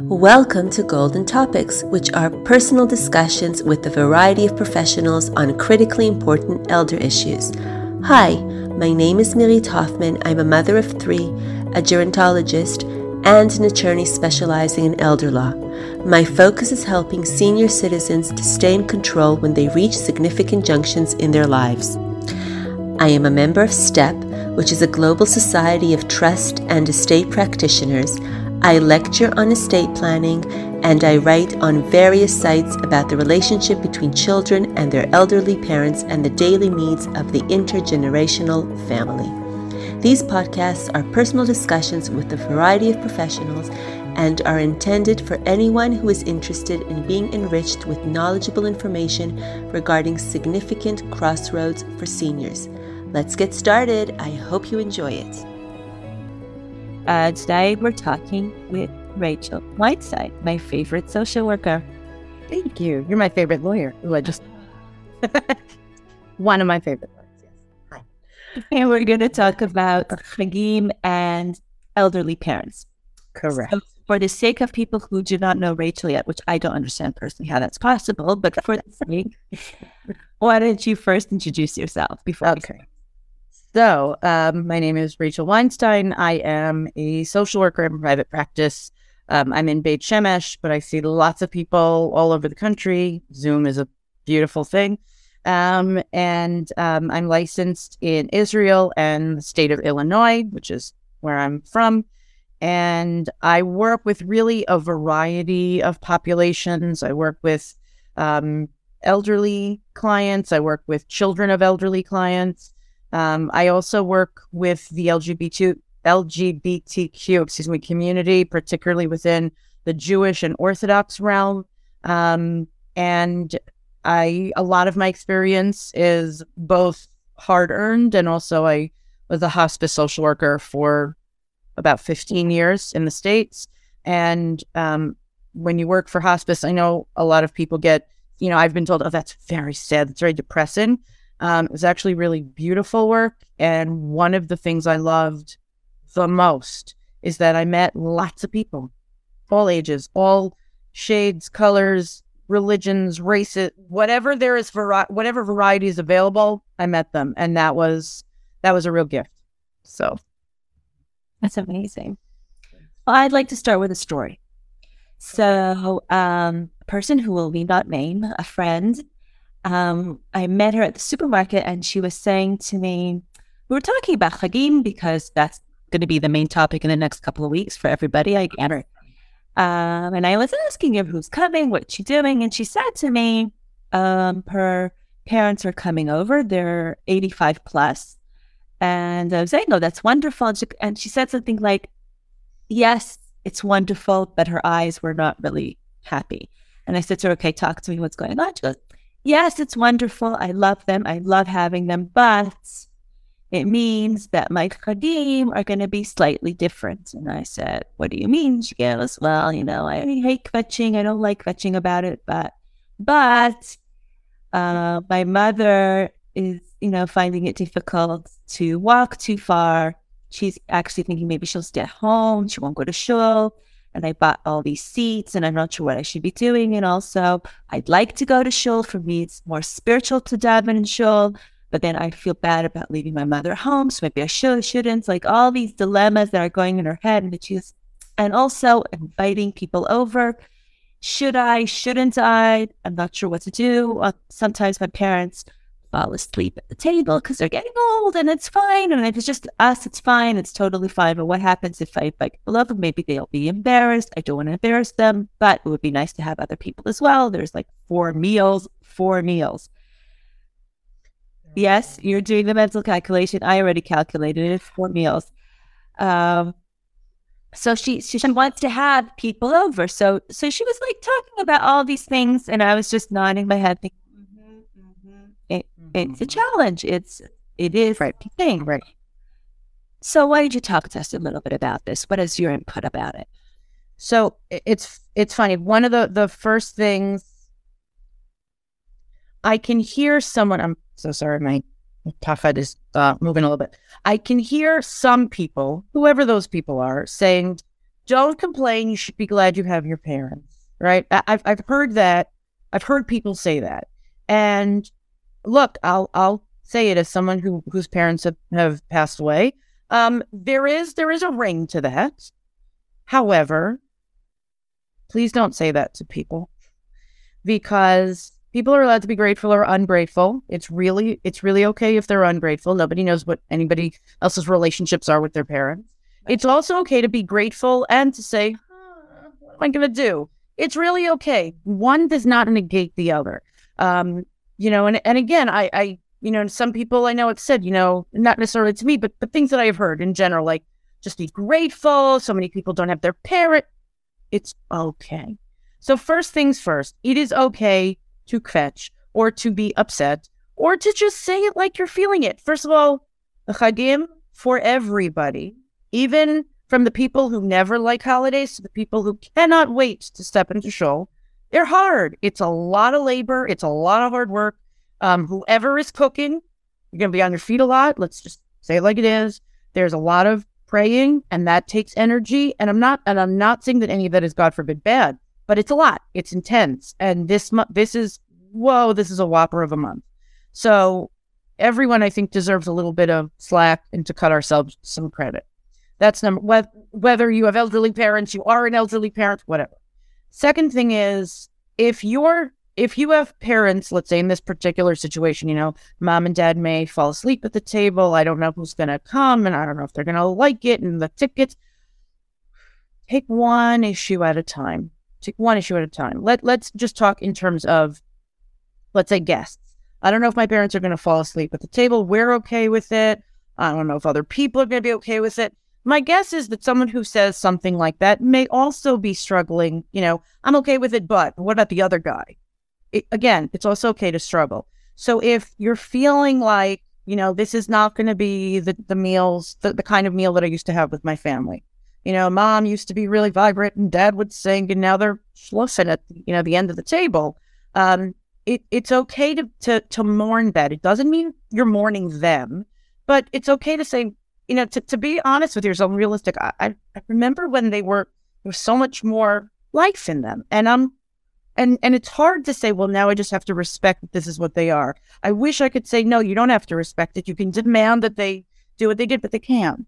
Welcome to Golden Topics, which are personal discussions with a variety of professionals on critically important elder issues. Hi, my name is Mirit Hoffman. I'm a mother of three, a gerontologist, and an attorney specializing in elder law. My focus is helping senior citizens to stay in control when they reach significant junctions in their lives. I am a member of STEP, which is a global society of trust and estate practitioners. I lecture on estate planning and I write on various sites about the relationship between children and their elderly parents and the daily needs of the intergenerational family. These podcasts are personal discussions with a variety of professionals and are intended for anyone who is interested in being enriched with knowledgeable information regarding significant crossroads for seniors. Let's get started. I hope you enjoy it. Uh, today we're talking with Rachel Weinstein, my favorite social worker. Thank you. You're my favorite lawyer. Ooh, I just one of my favorite lawyers. Yes. Hi. And we're going to talk about Chagim and elderly parents. Correct. So for the sake of people who do not know Rachel yet, which I don't understand personally how that's possible, but for the sake, why don't you first introduce yourself before? Okay. So, um, my name is Rachel Weinstein. I am a social worker in private practice. Um, I'm in Beit Shemesh, but I see lots of people all over the country. Zoom is a beautiful thing. Um, and um, I'm licensed in Israel and the state of Illinois, which is where I'm from. And I work with really a variety of populations. I work with um, elderly clients, I work with children of elderly clients. Um, I also work with the LGBT LGBTQ excuse me community, particularly within the Jewish and Orthodox realm. Um, and I a lot of my experience is both hard earned and also I was a hospice social worker for about 15 years in the states. And um, when you work for hospice, I know a lot of people get, you know, I've been told, oh, that's very sad. That's very depressing. Um, it was actually really beautiful work. And one of the things I loved the most is that I met lots of people, all ages, all shades, colors, religions, races, whatever there is, vari- whatever variety is available, I met them. And that was, that was a real gift. So that's amazing. Well, I'd like to start with a story. So, um, a person who will be not named, a friend, um, I met her at the supermarket and she was saying to me, we were talking about Chagim because that's going to be the main topic in the next couple of weeks for everybody. I get her. Um, and I was asking her who's coming, what she's doing, and she said to me, um, her parents are coming over. They're 85 plus. And I was saying, no, that's wonderful." And she, and she said something like, "Yes, it's wonderful," but her eyes were not really happy. And I said to her, "Okay, talk to me. What's going on?" She goes, yes, it's wonderful. I love them. I love having them, but it means that my chagim are going to be slightly different. And I said, what do you mean? She goes, well, you know, I hate kvetching. I don't like kvetching about it, but, but, uh, my mother is, you know, finding it difficult to walk too far. She's actually thinking maybe she'll stay at home. She won't go to shul and I bought all these seats and I'm not sure what I should be doing. And also, I'd like to go to shul. For me, it's more spiritual to daven in shul, but then I feel bad about leaving my mother home. So maybe I should, shouldn't. Like all these dilemmas that are going in her head. And that she's, and also inviting people over. Should I, shouldn't I? I'm not sure what to do. Uh, sometimes my parents fall asleep at the table because they're getting old and it's fine. And if it's just us, it's fine. It's totally fine. But what happens if I invite people over? Maybe they'll be embarrassed. I don't want to embarrass them, but it would be nice to have other people as well. There's like four meals, four meals. Yes, you're doing the mental calculation. I already calculated it. Four meals. Um, so she, she she wants to have people over. So so she was like talking about all these things, and I was just nodding my head, thinking, it's a mm-hmm. challenge. It's it is right thing. Right. So why did you talk to us a little bit about this? What is your input about it? So it's it's funny. One of the the first things I can hear someone. I'm so sorry. My tafad is uh, moving a little bit. I can hear some people, whoever those people are, saying don't complain. You should be glad you have your parents, right? I- I've I've heard that. I've heard people say that, and look, I'll I'll say it as someone who whose parents have, have passed away. Um, there is there is a ring to that. However, please don't say that to people because people are allowed to be grateful or ungrateful. It's really it's really okay if they're ungrateful. Nobody knows what anybody else's relationships are with their parents. It's also okay to be grateful and to say, "What am I going to do?" It's really okay. One does not negate the other. Um, you know, and and again, I I you know, some people I know have said, you know, not necessarily to me, but but things that I've heard in general, like just be grateful. So many people don't have their parent. It's okay. So first things first, it is okay to kvetch or to be upset or to just say it like you're feeling it. First of all, the chagim for everybody, even from the people who never like holidays to the people who cannot wait to step into shul. They're hard. It's a lot of labor. It's a lot of hard work. Um, whoever is cooking, you're going to be on your feet a lot. Let's just say it like it is. There's a lot of praying and that takes energy. And I'm not, and I'm not saying that any of that is God forbid bad, but it's a lot. It's intense. And this month, this is, whoa, this is a whopper of a month. So everyone, I think, deserves a little bit of slack and to cut ourselves some credit. That's number, whether you have elderly parents, you are an elderly parent, whatever. Second thing is if you're if you have parents, let's say in this particular situation, you know, mom and dad may fall asleep at the table. I don't know who's going to come and I don't know if they're going to like it and the tickets. Take one issue at a time. Take one issue at a time. Let, let's just talk in terms of, let's say, guests. I don't know if my parents are going to fall asleep at the table. We're okay with it. I don't know if other people are going to be okay with it. My guess is that someone who says something like that may also be struggling. You know, I'm okay with it, but what about the other guy? It, again, it's also okay to struggle. So if you're feeling like, you know, this is not going to be the, the meals, the, the kind of meal that I used to have with my family. You know, mom used to be really vibrant and dad would sing and now they're schlussing at, you know, the end of the table. Um, it, it's okay to, to, to mourn that. It doesn't mean you're mourning them, but it's okay to say, you know, to, to be honest with yourself, realistic. I, I remember when they were, there was so much more life in them. And I'm and and it's hard to say well now i just have to respect that this is what they are i wish i could say no you don't have to respect it you can demand that they do what they did but they can't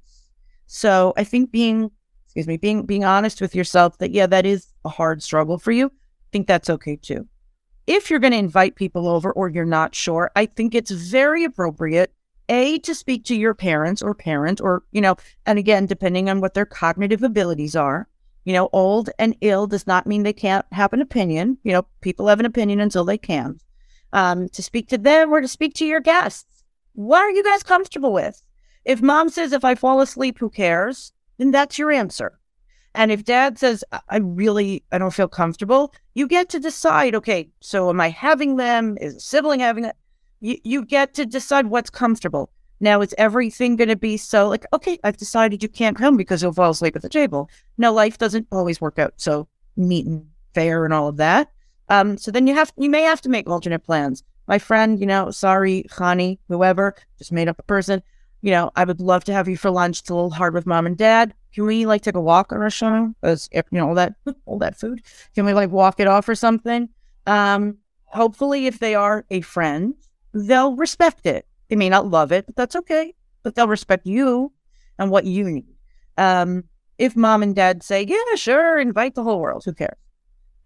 so i think being excuse me being being honest with yourself that yeah that is a hard struggle for you i think that's okay too if you're going to invite people over or you're not sure i think it's very appropriate a to speak to your parents or parent or you know and again depending on what their cognitive abilities are you know, old and ill does not mean they can't have an opinion. You know, people have an opinion until they can. Um, to speak to them or to speak to your guests. What are you guys comfortable with? If mom says, if I fall asleep, who cares? Then that's your answer. And if dad says, I really, I don't feel comfortable, you get to decide, okay, so am I having them? Is a sibling having it? You, you get to decide what's comfortable. Now, is everything going to be so like, okay, I've decided you can't come because you'll fall asleep at the table? No, life doesn't always work out so neat and fair and all of that. Um, so then you have, you may have to make alternate plans. My friend, you know, sorry, Khani, whoever, just made up a person. You know, I would love to have you for lunch. It's a little hard with mom and dad. Can we like take a walk or a Hashanah? Because you know all that, all that food. Can we like walk it off or something? Um, hopefully, if they are a friend, they'll respect it they may not love it, but that's okay. But they'll respect you and what you need. Um, if mom and dad say, yeah, sure, invite the whole world, who cares?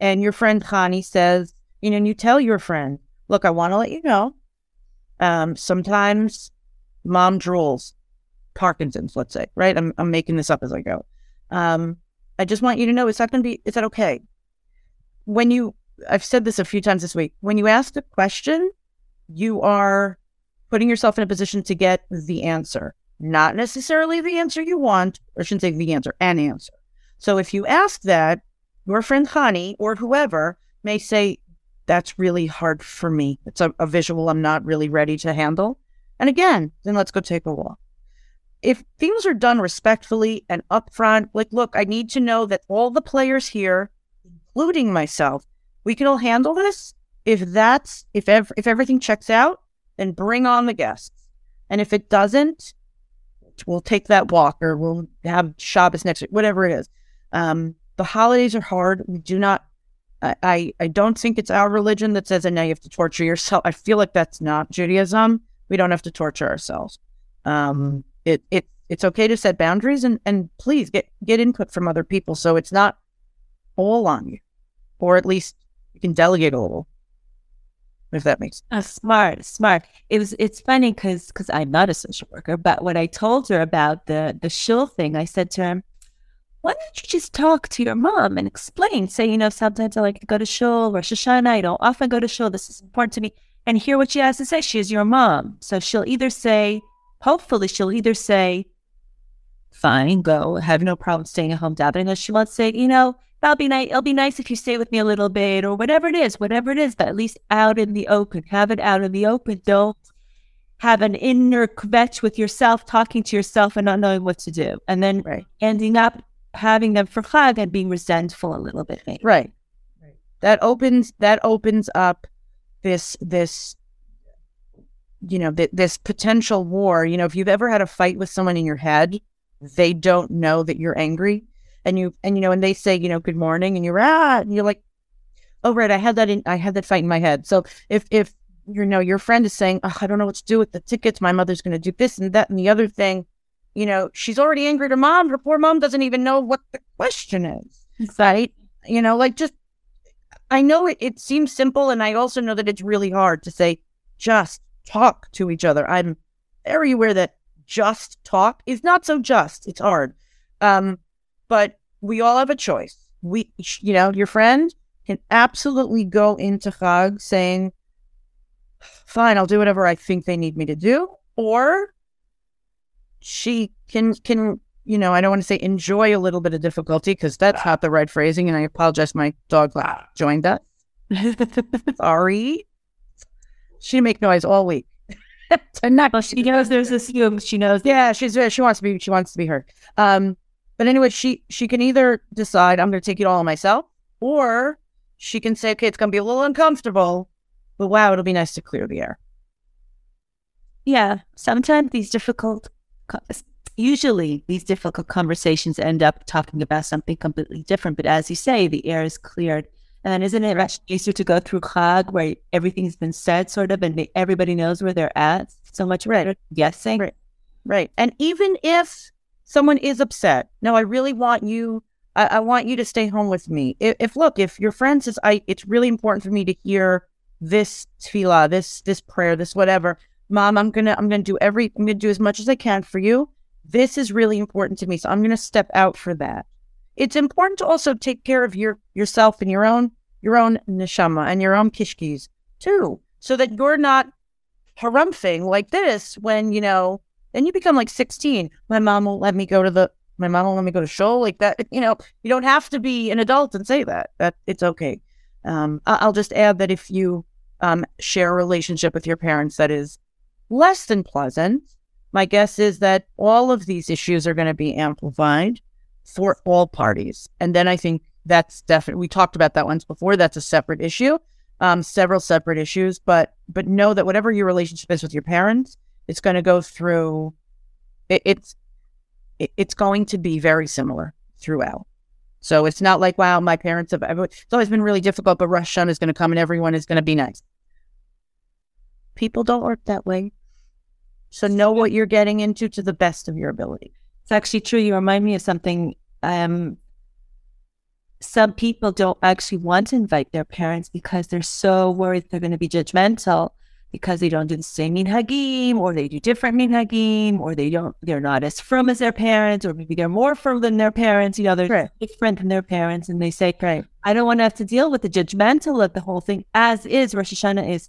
And your friend Khani says, you know, and you tell your friend, look, I want to let you know. Um, sometimes mom drools, Parkinson's, let's say, right? I'm, I'm making this up as I go. Um, I just want you to know it's not going to be, is that okay? When you, I've said this a few times this week, when you ask a question, you are putting yourself in a position to get the answer, not necessarily the answer you want, or I shouldn't say the answer, an answer. So if you ask that, your friend Hani or whoever may say, that's really hard for me. It's a, a visual I'm not really ready to handle. And again, then let's go take a walk. If things are done respectfully and upfront, like, look, I need to know that all the players here, including myself, we can all handle this. If that's if ev- if everything checks out, then bring on the guests. And if it doesn't, we'll take that walk or we'll have Shabbos next week, whatever it is. Um, the holidays are hard. We do not. I, I don't think it's our religion that says, and now you have to torture yourself. I feel like that's not Judaism. We don't have to torture ourselves. Um, it it it's okay to set boundaries and and please get get input from other people so it's not all on you, or at least you can delegate a little if that makes sense. Uh, smart, smart. It was. It's funny because because I'm not a social worker, but when I told her about the the shul thing, I said to her, "Why don't you just talk to your mom and explain? Say, you know, sometimes I like to go to shul, Rosh Hashanah. I don't often go to shul. This is important to me." And hear what she has to say. She is your mom, so she'll either say, hopefully, she'll either say, "Fine, go. Have no problem staying at home davening," or she won't say, "You know." That'll be nice. It'll be nice if you stay with me a little bit or whatever it is, whatever it is, but at least out in the open. Have it out in the open. Don't have an inner kvetch with yourself, talking to yourself and not knowing what to do. And then right. ending up having them for Chag and being resentful a little bit. Maybe. Right. right. That opens that opens up this this you know th- this potential war. You know, if you've ever had a fight with someone in your head, they don't know that you're angry and you and you know, and they say, you know, good morning, and you're ah, and you're like, oh right, I had that in, I had that fight in my head. So if if you know your friend is saying, oh, I don't know what to do with the tickets, my mother's going to do this and that and the other thing, you know, she's already angry at her mom. Her poor mom doesn't even know what the question is, right? You know, like just I know it, it seems simple, and I also know that it's really hard to say just talk to each other. I'm very aware that just talk is not so just. It's hard. Um, but we all have a choice. We, you know, your friend can absolutely go into Chag saying, fine, I'll do whatever I think they need me to do. Or she can, can, you know, I don't want to say enjoy a little bit of difficulty because that's not the right phrasing. And I apologize. My dog joined us. Sorry. She make noise all week. not, well, she knows there's this, she knows. Yeah, she's, she wants to be, she wants to be heard. Um, but anyway, she she can either decide I'm going to take it all on myself, or she can say, okay, it's going to be a little uncomfortable, but wow, it'll be nice to clear the air. Yeah, sometimes these difficult, usually these difficult conversations end up talking about something completely different. But as you say, the air is cleared. And isn't it much easier to go through Chag where everything's been said, sort of, and everybody knows where they're at? So much right. guessing. Right. Right. And even if someone is upset. No, I really want you. I, I want you to stay home with me. If, if, look, if your friend says, "I," it's really important for me to hear this tefillah, this this prayer, this whatever. Mom, I'm gonna I'm gonna do every I'm gonna do as much as I can for you. This is really important to me, so I'm gonna step out for that. It's important to also take care of your yourself and your own your own neshama and your own kishkis too, so that you're not harumphing like this when you know then you become like 16. My mom won't let me go to the, my mom won't let me go to shul like that. You know, you don't have to be an adult and say that, that it's okay. Um, I'll just add that if you um, share a relationship with your parents that is less than pleasant, my guess is that all of these issues are going to be amplified for all parties. And then I think that's definitely, we talked about that once before. That's a separate issue, um, several separate issues, but, but know that whatever your relationship is with your parents, it's going to go through. It, it's it, it's going to be very similar throughout. So it's not like wow, my parents have. It's always been really difficult, but Rosh Hashanah is going to come and everyone is going to be nice. People don't work that way. So know what you're getting into to the best of your ability. It's actually true. You remind me of something. Um, some people don't actually want to invite their parents because they're so worried they're going to be judgmental because they don't do the same minhagim, or they do different minhagim, or they don't, they're not as firm as their parents, or maybe they're more firm than their parents. You know, they're right. different than their parents, and they say, right. I don't want to have to deal with the judgmental of the whole thing. As is, Rosh Hashanah is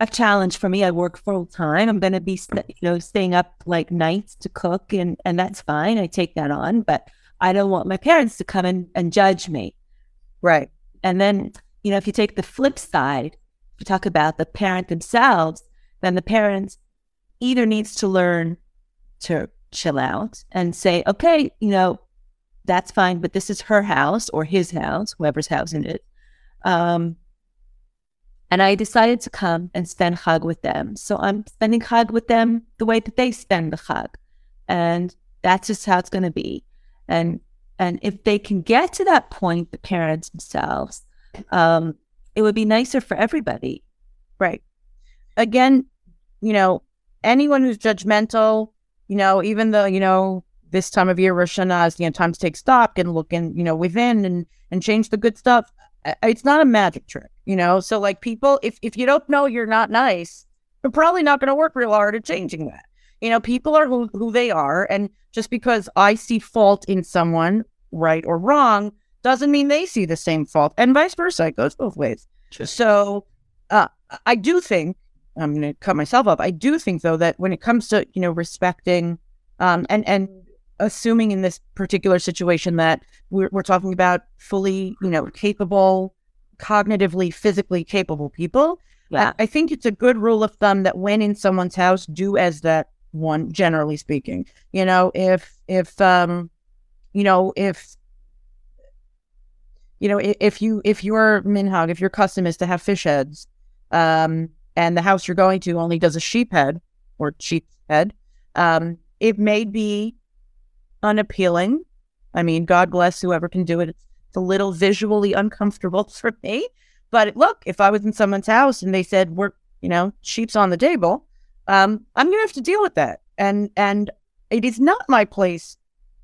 a challenge for me. I work full time. I'm going to be, you know, staying up like nights to cook, and and that's fine. I take that on, but I don't want my parents to come in and judge me. Right. And then, you know, if you take the flip side, talk about the parent themselves, then the parent either needs to learn to chill out and say, okay, you know, that's fine, but this is her house or his house, whoever's house it. Um, and I decided to come and spend Chag with them. So I'm spending Chag with them the way that they spend the Chag. And that's just how it's going to be. And And if they can get to that point, the parents themselves, um, it would be nicer for everybody. Right. Again, you know, anyone who's judgmental, you know, even though, you know, this time of year, Rosh Hashanah is, you know, time to take stock and look in, you know, within and, and change the good stuff. It's not a magic trick, you know? So like people, if, if you don't know you're not nice, you're probably not going to work real hard at changing that. You know, people are who, who they are. And just because I see fault in someone, right or wrong, doesn't mean they see the same fault. And vice versa. It goes both ways. Just- so uh, I do think, I'm going to cut myself up. I do think, though, that when it comes to, you know, respecting um, and, and assuming in this particular situation that we're, we're talking about fully, you know, capable, cognitively, physically capable people, Yeah. I, I think it's a good rule of thumb that when in someone's house, do as that one, generally speaking. You know, if, if, um, you know, if, you know, if you, if your minhag, if your custom is to have fish heads, um, and the house you're going to only does a sheep head or sheep's head, um, it may be unappealing. I mean, God bless whoever can do it. It's, a little visually uncomfortable for me. But look, if I was in someone's house and they said we're, you know, sheep's on the table, um, I'm gonna have to deal with that. And and it is not my place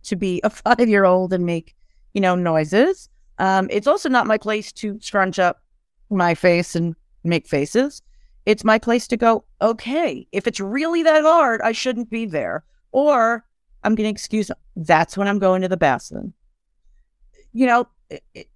to be a five year old and make, you know, noises. Um, it's also not my place to scrunch up my face and make faces. It's my place to go, okay, if it's really that hard, I shouldn't be there. Or I'm gonna excuse that's when I'm going to the bathroom. You know,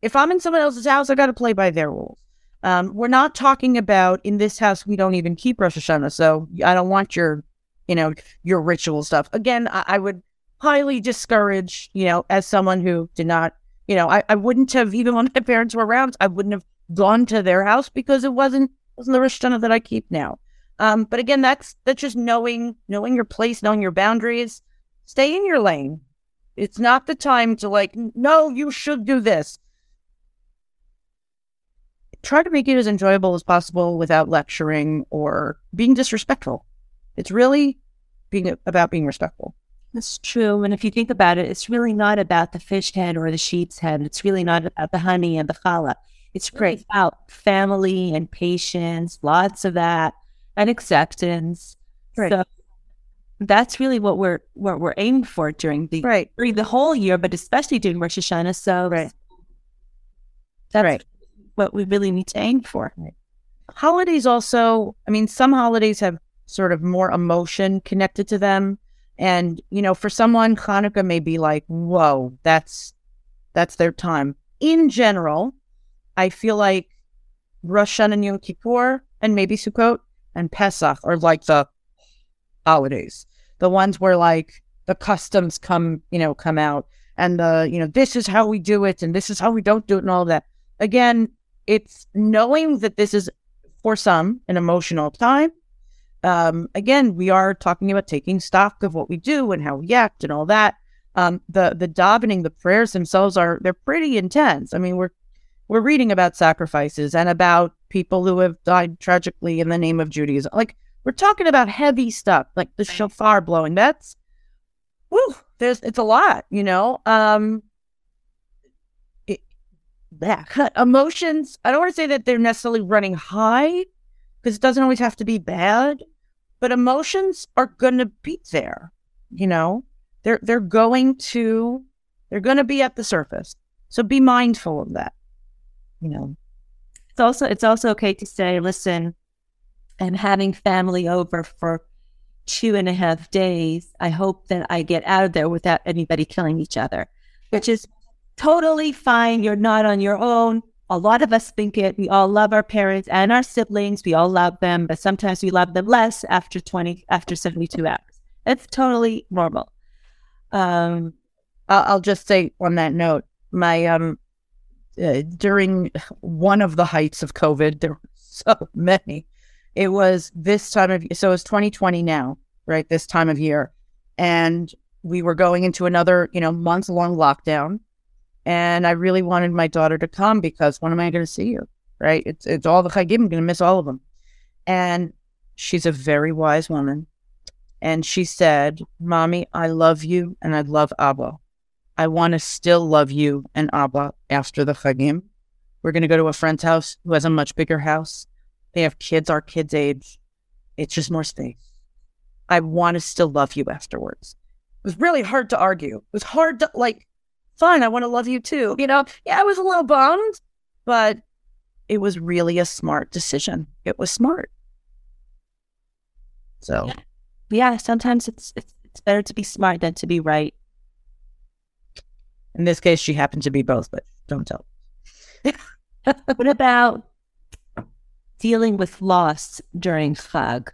if I'm in someone else's house, I got to play by their rules. Um, we're not talking about in this house. We don't even keep Rosh Hashanah, so I don't want your, you know, your ritual stuff. Again, I, I would highly discourage, you know, as someone who did not, you know, I, I wouldn't have even when my parents were around, I wouldn't have gone to their house because it wasn't wasn't the Rosh Hashanah that I keep now. Um, but again, that's that's just knowing knowing your place, knowing your boundaries. Stay in your lane. It's not the time to like, no, you should do this. Try to make it as enjoyable as possible without lecturing or being disrespectful. It's really being about being respectful. That's true. And if you think about it, it's really not about the fish head or the sheep's head. It's really not about the honey and the challah. It's Right. about family and patience, lots of that, and acceptance. Right. So that's really what we're what we're aiming for during the Right. during the whole year, but especially during Rosh Hashanah. So Right. that's Right. what we really need to aim for. holidays also i mean some holidays have sort of more emotion connected to them and you know for someone hanukkah may be like whoa that's that's their time in general i feel like rosh Hashanah and yom kippur and maybe sukkot and pesach are like the holidays the ones where like the customs come you know come out and the you know this is how we do it and this is how we don't do it and all that again it's knowing that this is for some an emotional time. Um, again, we are talking about taking stock of what we do and how we act and all that. Um, the the davening, the prayers themselves are they're pretty intense. I mean, we're we're reading about sacrifices and about people who have died tragically in the name of Judaism. Like we're talking about heavy stuff, like the shofar blowing. That's woo, there's it's a lot, you know. Um it, that emotions, I don't want to say that they're necessarily running high because it doesn't always have to be bad, but emotions are going to be there, you know. They're they're going to they're going to be at the surface. So be mindful of that. You know. It's also it's also okay to say, listen, I'm having family over for two and a half days. I hope that I get out of there without anybody killing each other, which is totally fine. You're not on your own. A lot of us think it. We all love our parents and our siblings. We all love them, but sometimes we love them less after 20, after 72 hours. It's totally normal. Um, I'll, just say on that note, my um uh, during one of the heights of COVID, there were so many. It was this time of so it's 2020 now, right? This time of year, and we were going into another, you know, month long lockdown. And I really wanted my daughter to come because when am I going to see you? Right? It's it's all the chagim. I'm going to miss all of them. And she's a very wise woman. And she said, Mommy, I love you and I love Abba. I want to still love you and Abba after the Chagim. We're going to go to a friend's house who has a much bigger house. They have kids our kids' age. It's just more space. I want to still love you afterwards. It was really hard to argue. It was hard to, like, fine, I want to love you too. You know, yeah, I was a little bummed, but it was really a smart decision. It was smart. So, yeah, yeah sometimes it's, it's it's better to be smart than to be right. In this case, she happened to be both, but don't tell. what about dealing with loss during Chag?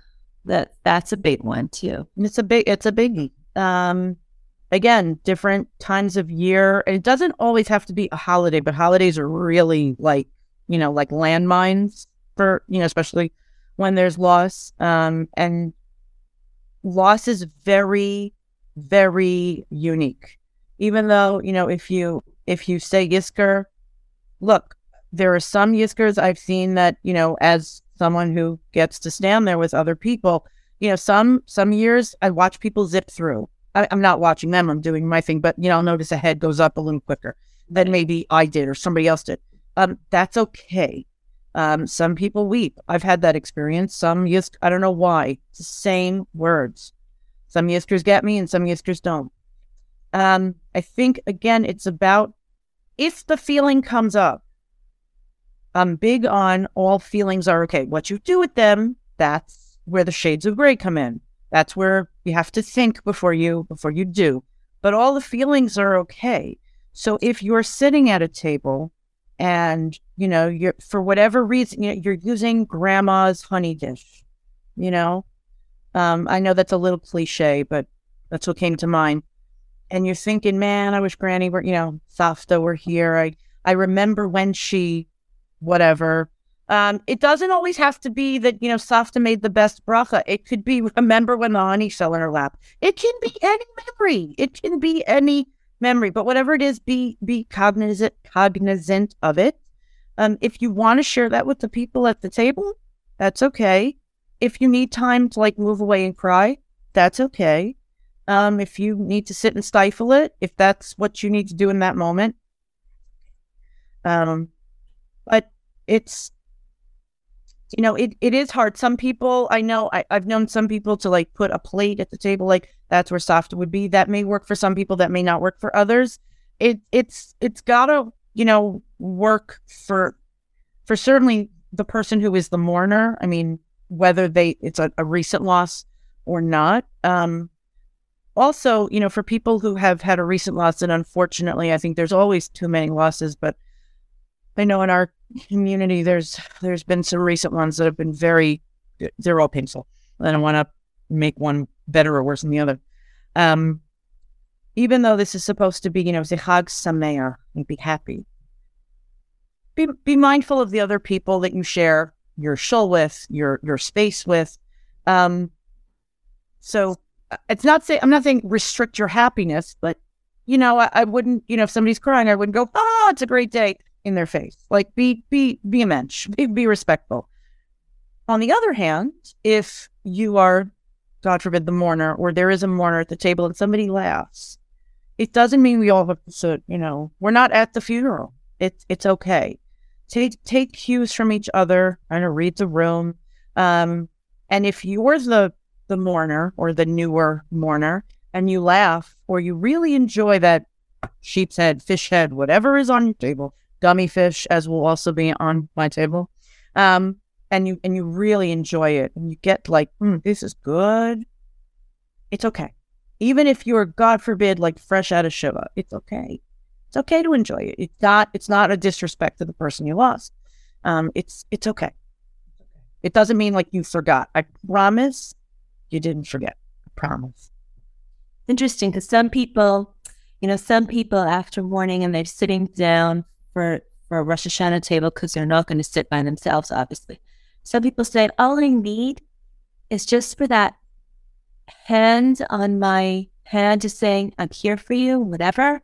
That that's a big one too. It's a big it's a biggie. Um, again, different times of year. It doesn't always have to be a holiday, but holidays are really like you know like landmines for you know especially when there's loss. Um, and loss is very very unique. Even though you know if you if you say Yizkor, look, there are some Yizkors I've seen that, you know, as someone who gets to stand there with other people, you know, some some years I watch people zip through. I, am not watching them, I'm doing my thing, but you know, I'll notice a head goes up a little quicker than maybe I did or somebody else did. Um, that's okay. Um, some people weep. I've had that experience. Some just I don't know why. It's the same words. Some Yizkors get me and some Yizkors don't. Um, I think again, it's about if the feeling comes up, I'm big on all feelings are okay. What you do with them, that's where the shades of gray come in. That's where you have to think before you before you do. But all the feelings are okay. So if you're sitting at a table and you know you're for whatever reason you're using grandma's honey dish, you know, um, I know that's a little cliche, but that's what came to mind and you're thinking, man, I wish Granny were, you know, Safta were here. I I remember when she, whatever. Um, it doesn't always have to be that you know Safta made the best bracha. It could be remember when the honey fell in her lap. It can be any memory. It can be any memory. But whatever it is, be be cognizant cognizant of it. Um, if you want to share that with the people at the table, that's okay. If you need time to like move away and cry, that's okay. Um, if you need to sit and stifle it, if that's what you need to do in that moment. Um, but it's, you know, it, it is hard. Some people, I know, I, I've known some people to like put a plate at the table, like that's where soft would be. That may work for some people, that may not work for others. It, it's, it's gotta, you know, work for, for certainly the person who is the mourner. I mean, whether they, it's a, a recent loss or not. Um, also, you know, for people who have had a recent loss, and unfortunately, I think there's always too many losses, but I know in our community there's there's been some recent ones that have been very they're all painful. I don't want to make one better or worse than the other. Um, even though this is supposed to be, you know, Zechag Sameach, be happy. Be be mindful of the other people that you share your shul with, your your space with. Um, so it's not saying I'm not saying restrict your happiness, but you know, I, I, wouldn't, you know, if somebody's crying, I wouldn't go, oh, it's a great day in their face. Like be be be a mensch, be, be respectful. On the other hand, if you are, God forbid, the mourner, or there is a mourner at the table and somebody laughs, it doesn't mean we all have to you know, we're not at the funeral. It's it's okay. Take take cues from each other, kind of read the room. Um, and if you're the the mourner or the newer mourner and you laugh or you really enjoy that sheep's head, fish head, whatever is on your table, gummy fish as will also be on my table. Um, and you and you really enjoy it and you get like, mm, this is good. It's okay. Even if you're, God forbid, like fresh out of Shiva, it's okay. It's okay to enjoy it. It's not it's not a disrespect to the person you lost. Um, it's it's okay. It doesn't mean like you forgot. I promise you didn't forget. I promise. Interesting because some people, you know, some people after mourning and they're sitting down for for a Rosh Hashanah table because they're not going to sit by themselves, obviously. Some people say, all I need is just for that hand on my hand to saying, I'm here for you, whatever.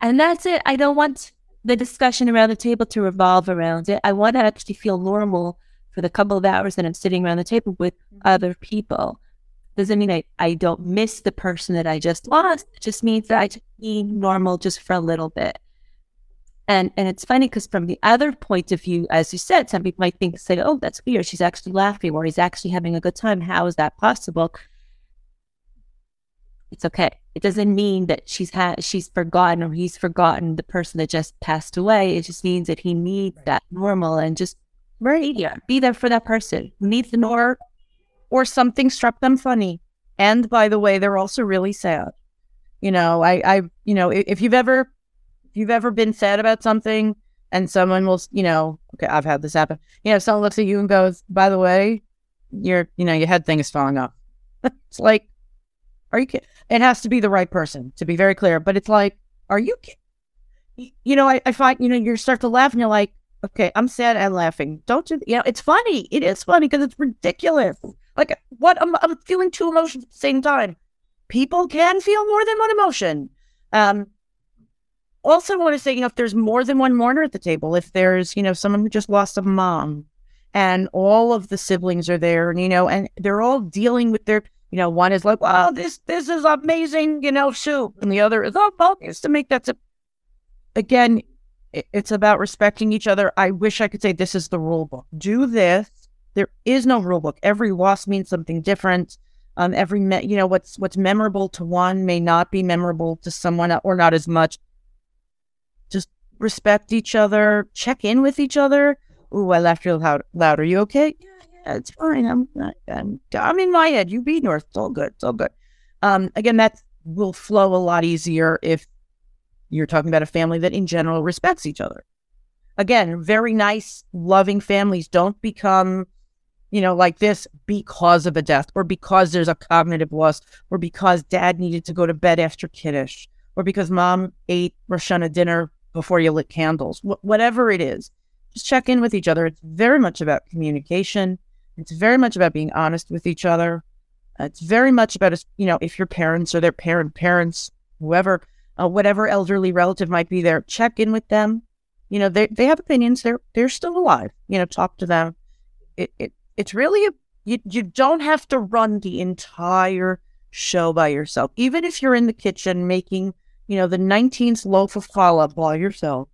And that's it. I don't want the discussion around the table to revolve around it. I want to actually feel normal for the couple of hours that I'm sitting around the table with mm-hmm. other people. Doesn't mean I, I don't miss the person that I just lost. It just means that I just need normal just for a little bit. And and it's funny because from the other point of view, as you said, some people might think say, "Oh, that's weird. She's actually laughing, or he's actually having a good time. How is that possible?" It's okay. It doesn't mean that she's had she's forgotten or he's forgotten the person that just passed away. It just means that he needs that normal and just right, be there for that person who needs the normal. Or something struck them funny. And by the way, they're also really sad. You know, I, I, you know, if you've ever you've ever been sad about something and someone will, you know, okay, I've had this happen. You know, someone looks at you and goes, by the way, your, you know, your head thing is falling off. it's like, are you kidding? It has to be the right person to be very clear, but it's like, are you kidding? You know, I, I find, you know, you start to laugh and you're like, okay, I'm sad and laughing. Don't you, you know, it's funny. It is funny because it's ridiculous. Like, what? I'm, I'm feeling two emotions at the same time. People can feel more than one emotion. Um, also want to say, you know, if there's more than one mourner at the table, if there's, you know, someone who just lost a mom and all of the siblings are there and, you know, and they're all dealing with their, you know, one is like, wow, this, this is amazing, you know, soup. And the other is, oh, well, it's to make that. To... Again, it's about respecting each other. I wish I could say this is the rule book. Do this. There is no rule book. Every loss means something different. Um, every, me- you know, what's, what's memorable to one may not be memorable to someone or not as much respect each other, check in with each other. Ooh, I laughed real loud. loud. Are you okay? Yeah, yeah, it's fine. I'm, I'm, I'm in my head. You be north. It's all good. It's all good. Um, again, that will flow a lot easier if you're talking about a family that in general respects each other. Again, very nice, loving families don't become, you know, like this because of a death or because there's a cognitive loss or because dad needed to go to bed after kiddush or because mom ate Rosh Hashanah dinner before you lit candles, Wh- whatever it is, just check in with each other. It's very much about communication. It's very much about being honest with each other. it's very much about, you know, if your parents or their parent parents, whoever, uh, whatever elderly relative might be there, check in with them. You know, they, they have opinions. They're, they're still alive. You know, talk to them. It, it, it's really, a, you, you don't have to run the entire show by yourself. Even if you're in the kitchen making you know, the 19th loaf of challah by yourself,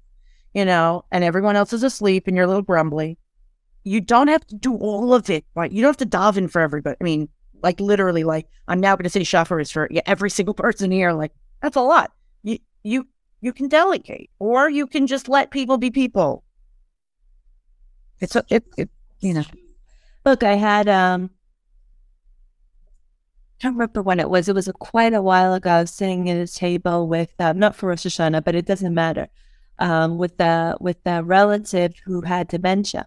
you know, and everyone else is asleep and you're a little grumbly. You don't have to do all of it, right? You don't have to daven for everybody. I mean, like literally, like I'm now going to say shofar for every single person here. Like that's a lot. You you you can delegate, or you can just let people be people. It's a, it, it you know. Look, I had um can't remember when it was. It was a, quite a while ago. I sitting at a table with uh, not for Rosh Hashanah, but it doesn't matter. Um, with the with a relative who had dementia,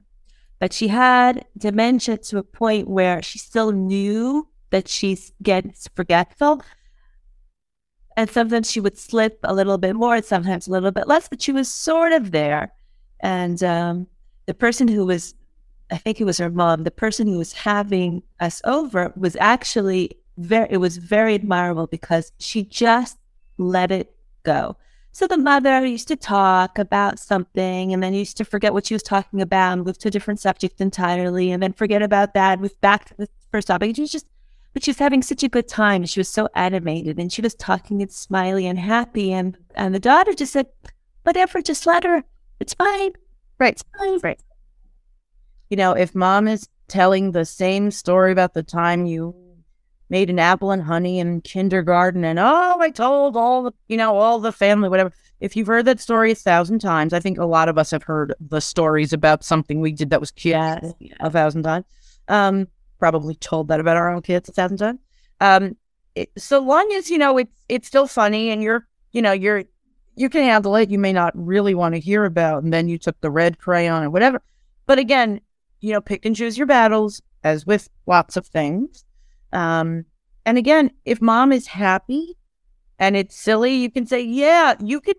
but she had dementia to a point where she still knew that she gets forgetful, and sometimes she would slip a little bit more, and sometimes a little bit less, but she was sort of there. And um, the person who was, I think it was her mom, the person who was having us over was actually very it was very admirable because she just let it go. So the mother used to talk about something and then used to forget what she was talking about and move to a different subject entirely and then forget about that, move back to the first topic. She was just but she was having such a good time. She was so animated and she was talking and smiley and happy and and the daughter just said, Whatever, just let her. It's fine. Right. It's fine. Right. You know, if mom is telling the same story about the time you made an apple and honey in kindergarten and oh i told all the you know all the family whatever. If you've heard that story a thousand times i think a lot of us have heard the stories about something we did that was cute yes, a thousand times. Um probably told that about our own kids a thousand times. Um it, so long as you know it's it's still funny and you're you know you're you can handle it. You may not really want to hear about and then you took the red crayon or whatever. But again you know pick and choose your battles as with lots of things um, and again, if mom is happy and it's silly, you can say, yeah, you can,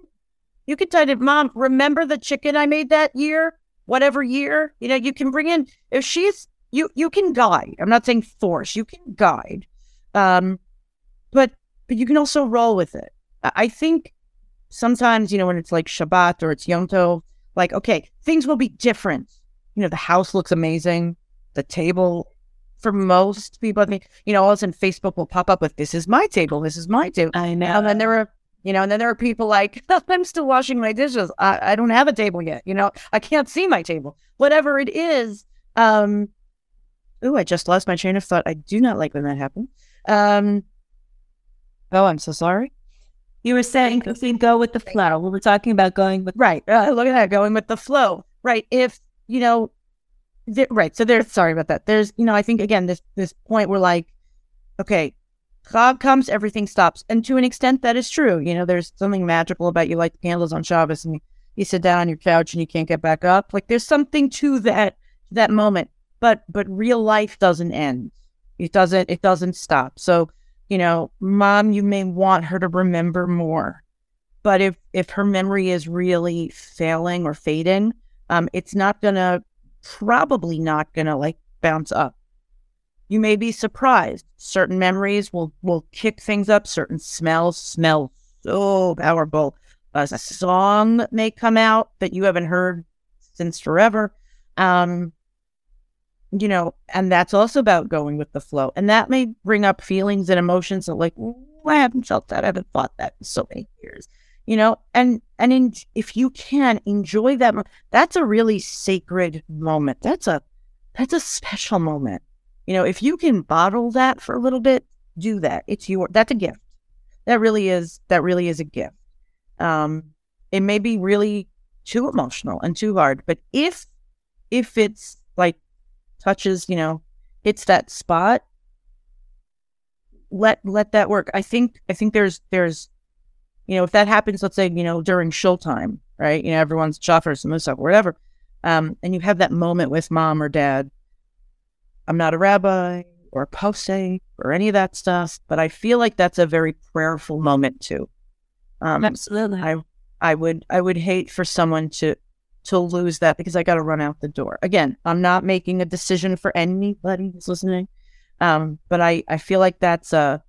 you can tell it, mom, remember the chicken I made that year, whatever year, you know, you can bring in, if she's, you, you can guide. I'm not saying force, you can guide. Um, but, but you can also roll with it. I think sometimes, you know, when it's like Shabbat or it's Yom Tov, like, okay, things will be different. You know, the house looks amazing. The table for most people, I mean, you know, all of a sudden Facebook will pop up with this is my table, this is my table. I know. And then there are, you know, and then there are people like, I'm still washing my dishes. I, I don't have a table yet. You know, I can't see my table. Whatever it is. Um, oh, I just lost my train of thought. I do not like when that happens. Um, oh, I'm so sorry. You were saying go with the flow. We were talking about going with Right. Uh, look at that, going with the flow. Right. If, you know, right. So there's, sorry about that. There's, you know, I think again, this, this point where like, okay, Chag comes, everything stops. And to an extent, that is true. You know, there's something magical about you light the candles on Shabbos and you sit down on your couch and you can't get back up. Like there's something to that, that moment. But, but real life doesn't end. It doesn't, it doesn't stop. So, you know, mom, you may want her to remember more. But if, if her memory is really failing or fading, um, it's not gonna, probably not gonna like bounce up you may be surprised. Certain memories will will kick things up. Certain smells smell so powerful. A song may come out that you haven't heard since forever. Um, you know, and that's also about going with the flow. And that may bring up feelings and emotions that like, "Ooh, I haven't felt that. I haven't thought that in so many years. You know, and and in, if you can enjoy that, that's a really sacred moment. That's a that's a special moment. You know, if you can bottle that for a little bit, do that. It's your that's a gift. That really is that really is a gift. Um, it may be really too emotional and too hard, but if if it's like touches, you know, hits that spot, let let that work. I think I think there's there's you know, if that happens, let's say, you know, during showtime, right? You know, everyone's some stuff, whatever. Um, and you have that moment with mom or dad. I'm not a rabbi or a posek or any of that stuff, but I feel like that's a very prayerful moment too. Um, absolutely. I I would I would hate for someone to to lose that because I got to run out the door. Again, I'm not making a decision for anybody who's listening, um, but I I feel like that's a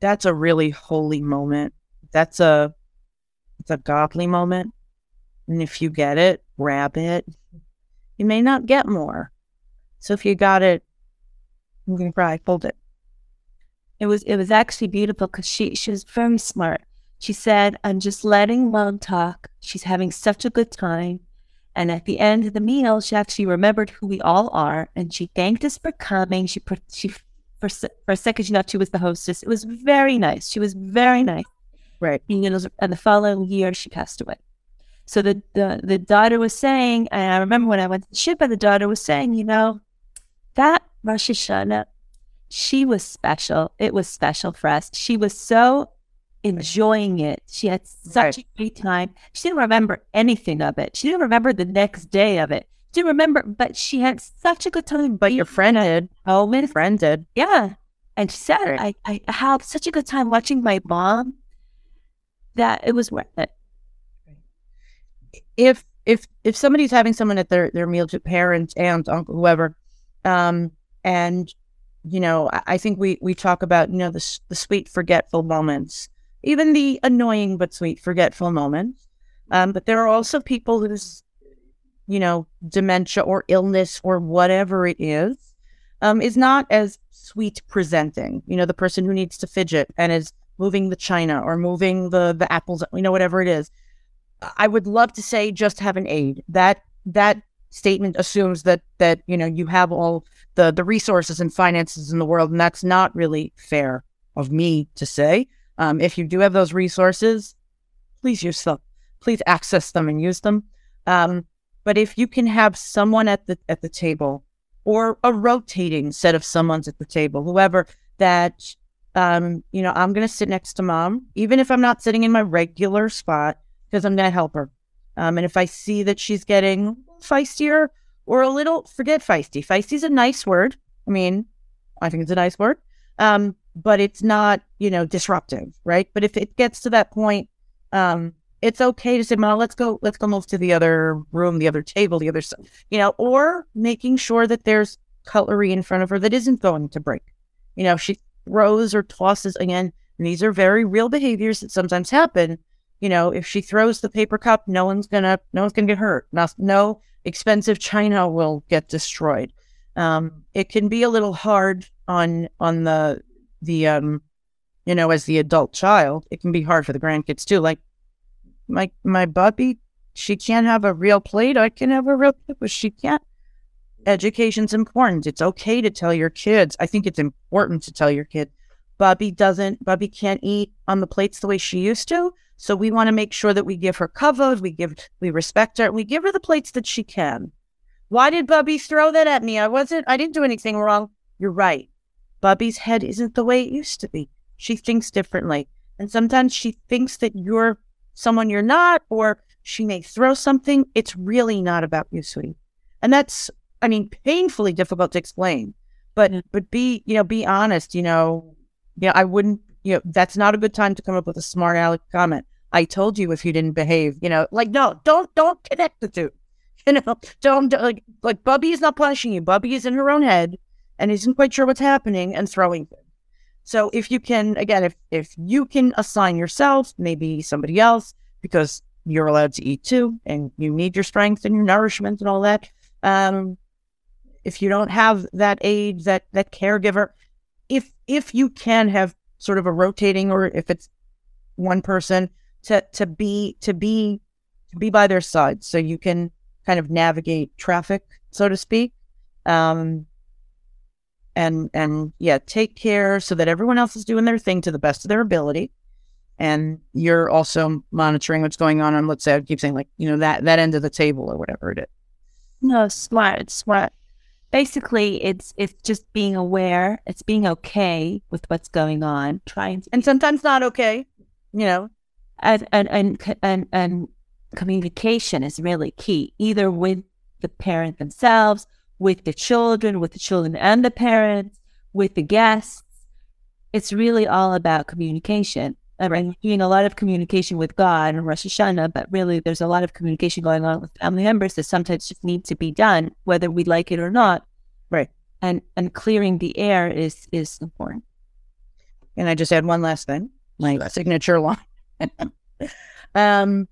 that's a really holy moment. That's a it's a godly moment, and if you get it, grab it. You may not get more, so if you got it, I'm gonna cry. Hold it. It was it was actually beautiful because she she was very smart. She said, "I'm just letting mom talk. She's having such a good time." And at the end of the meal, she actually remembered who we all are, and she thanked us for coming. She she for for a second she thought she was the hostess. It was very nice. She was very nice. Right. And, and the following year she passed away. So the, the the daughter was saying, and I remember when I went to Shiva, the daughter was saying, you know, that Rosh Hashanah, she was special. It was special for us. She was so enjoying it. She had such Right. a great time. She didn't remember anything of it. She didn't remember the next day of it. She didn't remember, but she had such a good time. But your friend did. and Your friend did. yeah. And she said, I, I had such a good time watching my mom that it was worth it. if if if somebody's having someone at their their meal to parent, aunt, uncle, whoever, um, and you know, I, I think we we talk about you know the the sweet forgetful moments, even the annoying but sweet forgetful moments. Um, but there are also people whose you know dementia or illness or whatever it is, um, is not as sweet presenting. You know, the person who needs to fidget and is moving the china or moving the the apples, you know, whatever it is. I would love to say just have an aid. That that statement assumes that that you know you have all the the resources and finances in the world, and that's not really fair of me to say. Um, if you do have those resources, please use them. Please access them and use them. Um, but if you can have someone at the at the table, or a rotating set of someone's at the table, whoever that um, you know, I'm gonna sit next to mom, even if I'm not sitting in my regular spot because I'm going to help her. Um, and if I see that she's getting feistier or a little, forget feisty. Feisty is a nice word. I mean, I think it's a nice word, um, but it's not, you know, disruptive, right? But if it gets to that point, um, it's okay to say, "Mom, let's go, let's go move to the other room, the other table, the other, s-" you know, or making sure that there's cutlery in front of her that isn't going to break. You know, she throws or tosses again. These are very real behaviors that sometimes happen you know, if she throws the paper cup, no one's gonna, no one's gonna get hurt. No, no expensive china will get destroyed. Um, it can be a little hard on on the the um, you know, as the adult child, it can be hard for the grandkids too. Like my my Bubby, she can't have a real plate. I can have a real plate, but she can't. Education's important. It's okay to tell your kids. I think it's important to tell your kid, Bubby doesn't, Bubby can't eat on the plates the way she used to. So we want to make sure that we give her cover, we give, we respect her, we give her the plates that she can. Why did Bubby throw that at me? I wasn't, I didn't do anything wrong. You're right. Bubby's head isn't the way it used to be. She thinks differently. And sometimes she thinks that you're someone you're not, or she may throw something. It's really not about you, sweetie. And that's, I mean, painfully difficult to explain. But but be, you know, be honest, you know, yeah, I wouldn't, you know, that's not a good time to come up with a smart aleck comment. I told you if you didn't behave, you know, like, no, don't, don't connect the two. You know, don't, don't like, like Bubby is not punishing you. Bubby is in her own head and isn't quite sure what's happening and throwing things. So if you can, again, if if you can assign yourself, maybe somebody else, because you're allowed to eat too, and you need your strength and your nourishment and all that. Um, if you don't have that aid, that that caregiver, if if you can have sort of a rotating, or if it's one person to to be to be to be by their side, so you can kind of navigate traffic, so to speak. Um, and and yeah, take care so that everyone else is doing their thing to the best of their ability, and you're also monitoring what's going on. And let's say I keep saying like you know that that end of the table or whatever it is. No, smart, smart. Basically, it's it's just being aware. It's being okay with what's going on. Trying to, and sometimes not okay. You know, and and and and, and communication is really key. Either with the parent themselves with the children, with the children and the parents, with the guests. It's really all about communication. I'm doing a lot of communication with God and Rosh Hashanah, but really there's a lot of communication going on with family members that sometimes just need to be done, whether we like it or not. Right. And and clearing the air is is important. And I just add one last thing, my signature line. um,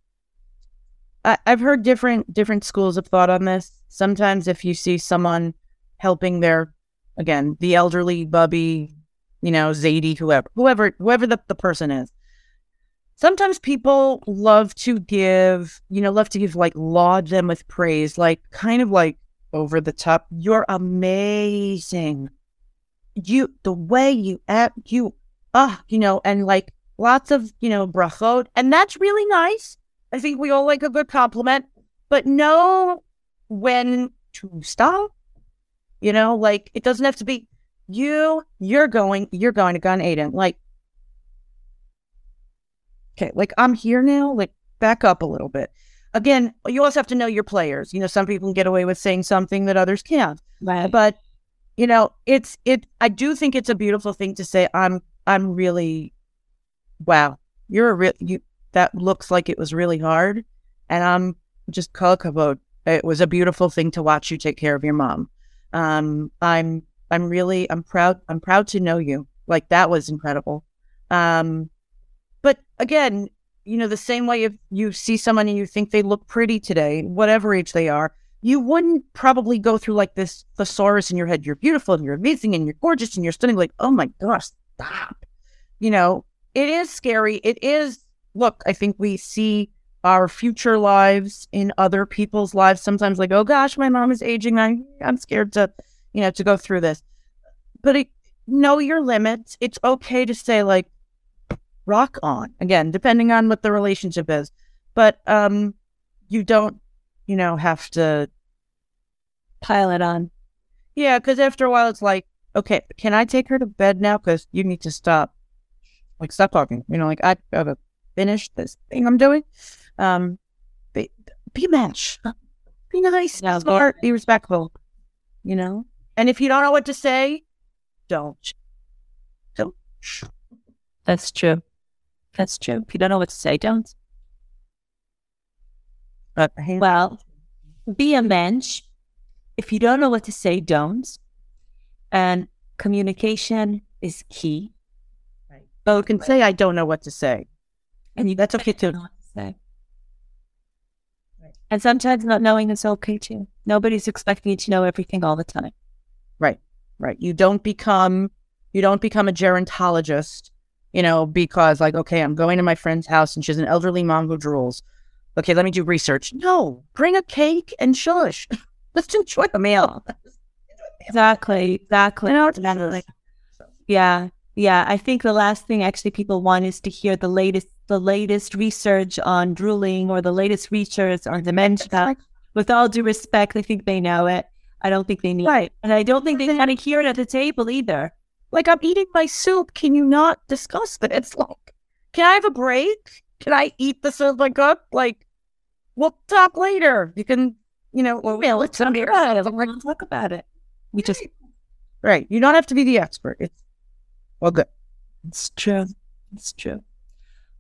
I, I've heard different different schools of thought on this. Sometimes if you see someone helping their again, the elderly Bubby, you know, Zadie, whoever whoever whoever the, the person is. Sometimes people love to give, you know, love to give like laud them with praise, like kind of like over the top. You're amazing. You the way you act, you ah, you know, and like lots of, you know, brachot, and that's really nice. I think we all like a good compliment, but know when to stop. You know, like it doesn't have to be you, you're going, you're going to Gan Eden. Like, okay, like I'm here now, like back up a little bit. Again, you also have to know your players. You know, some people can get away with saying something that others can't. Right. But, you know, it's it I do think it's a beautiful thing to say, I'm I'm really wow, you're a real you that looks like it was really hard. And I'm just kol kavod. It was a beautiful thing to watch you take care of your mom. Um, I'm I'm really I'm proud I'm proud to know you. Like that was incredible. Um, but again, you know, the same way if you see someone and you think they look pretty today, whatever age they are, you wouldn't probably go through like this thesaurus in your head. You're beautiful and you're amazing and you're gorgeous and you're stunning. Like, oh my gosh, stop. You know, it is scary. It is look, I think we see our future lives in other people's lives. Sometimes like, oh gosh, my mom is aging. I, I'm scared to, you know, to go through this. But it, know your limits. It's okay to say like, rock on again, depending on what the relationship is. But um, you don't, you know, have to pile it on. Yeah, because after a while, it's like, okay, can I take her to bed now? Because you need to stop, like, stop talking. You know, like I have a finish this thing I'm doing. Um, be, be a mensch. Be nice, smart, be respectful. You know, and if you don't know what to say, don't. Don't. That's true. That's true. If you don't know what to say, don't. Uh, well, be a mensch. If you don't know what to say, don't. And communication is key. Right. But you can say, I don't know what to say. And you, that's okay too. Say. And sometimes not knowing is okay too. Nobody's expecting you to know everything all the time. Right. Right. You don't become you don't become a gerontologist, you know, because like, okay, I'm going to my friend's house and she's an elderly mom who drools. Okay, let me do research. No, bring a cake and shush. Let's enjoy the meal. Exactly. Exactly. yeah. Yeah. I think the last thing actually people want is to hear the latest the latest research on drooling or the latest research on dementia. With all due respect, I think they know it. I don't think they need Right. it. And I don't think they want to hear it at the table either. Like I'm eating my soup. Can you not discuss this? Like, can I have a break? Can I eat the soup like cooked? Like, we'll talk later. You can, you know, email it to me. Don't want to talk about it. We just Right. You don't have to be the expert. It's well good. It's true. It's true.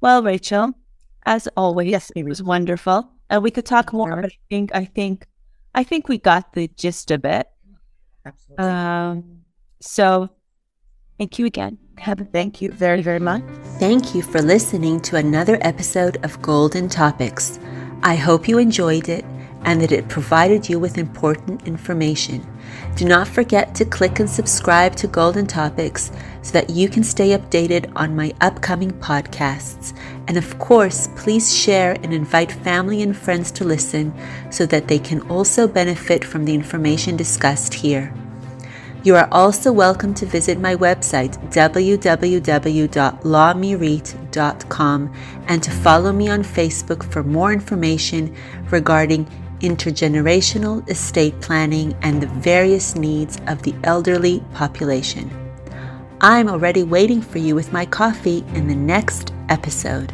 Well, Rachel, as always, Yes, it was wonderful. And we could talk more, but I think I think I think we got the gist of it. Absolutely. Um so thank you again. Have a Thank you very, very much. Thank you for listening to another episode of Golden Topics. I hope you enjoyed it and that it provided you with important information. Do not forget to click and subscribe to Golden Topics so that you can stay updated on my upcoming podcasts. And of course, please share and invite family and friends to listen so that they can also benefit from the information discussed here. You are also welcome to visit my website, www.lawmirit.com, and to follow me on Facebook for more information regarding intergenerational estate planning and the various needs of the elderly population. I'm already waiting for you with my coffee in the next episode.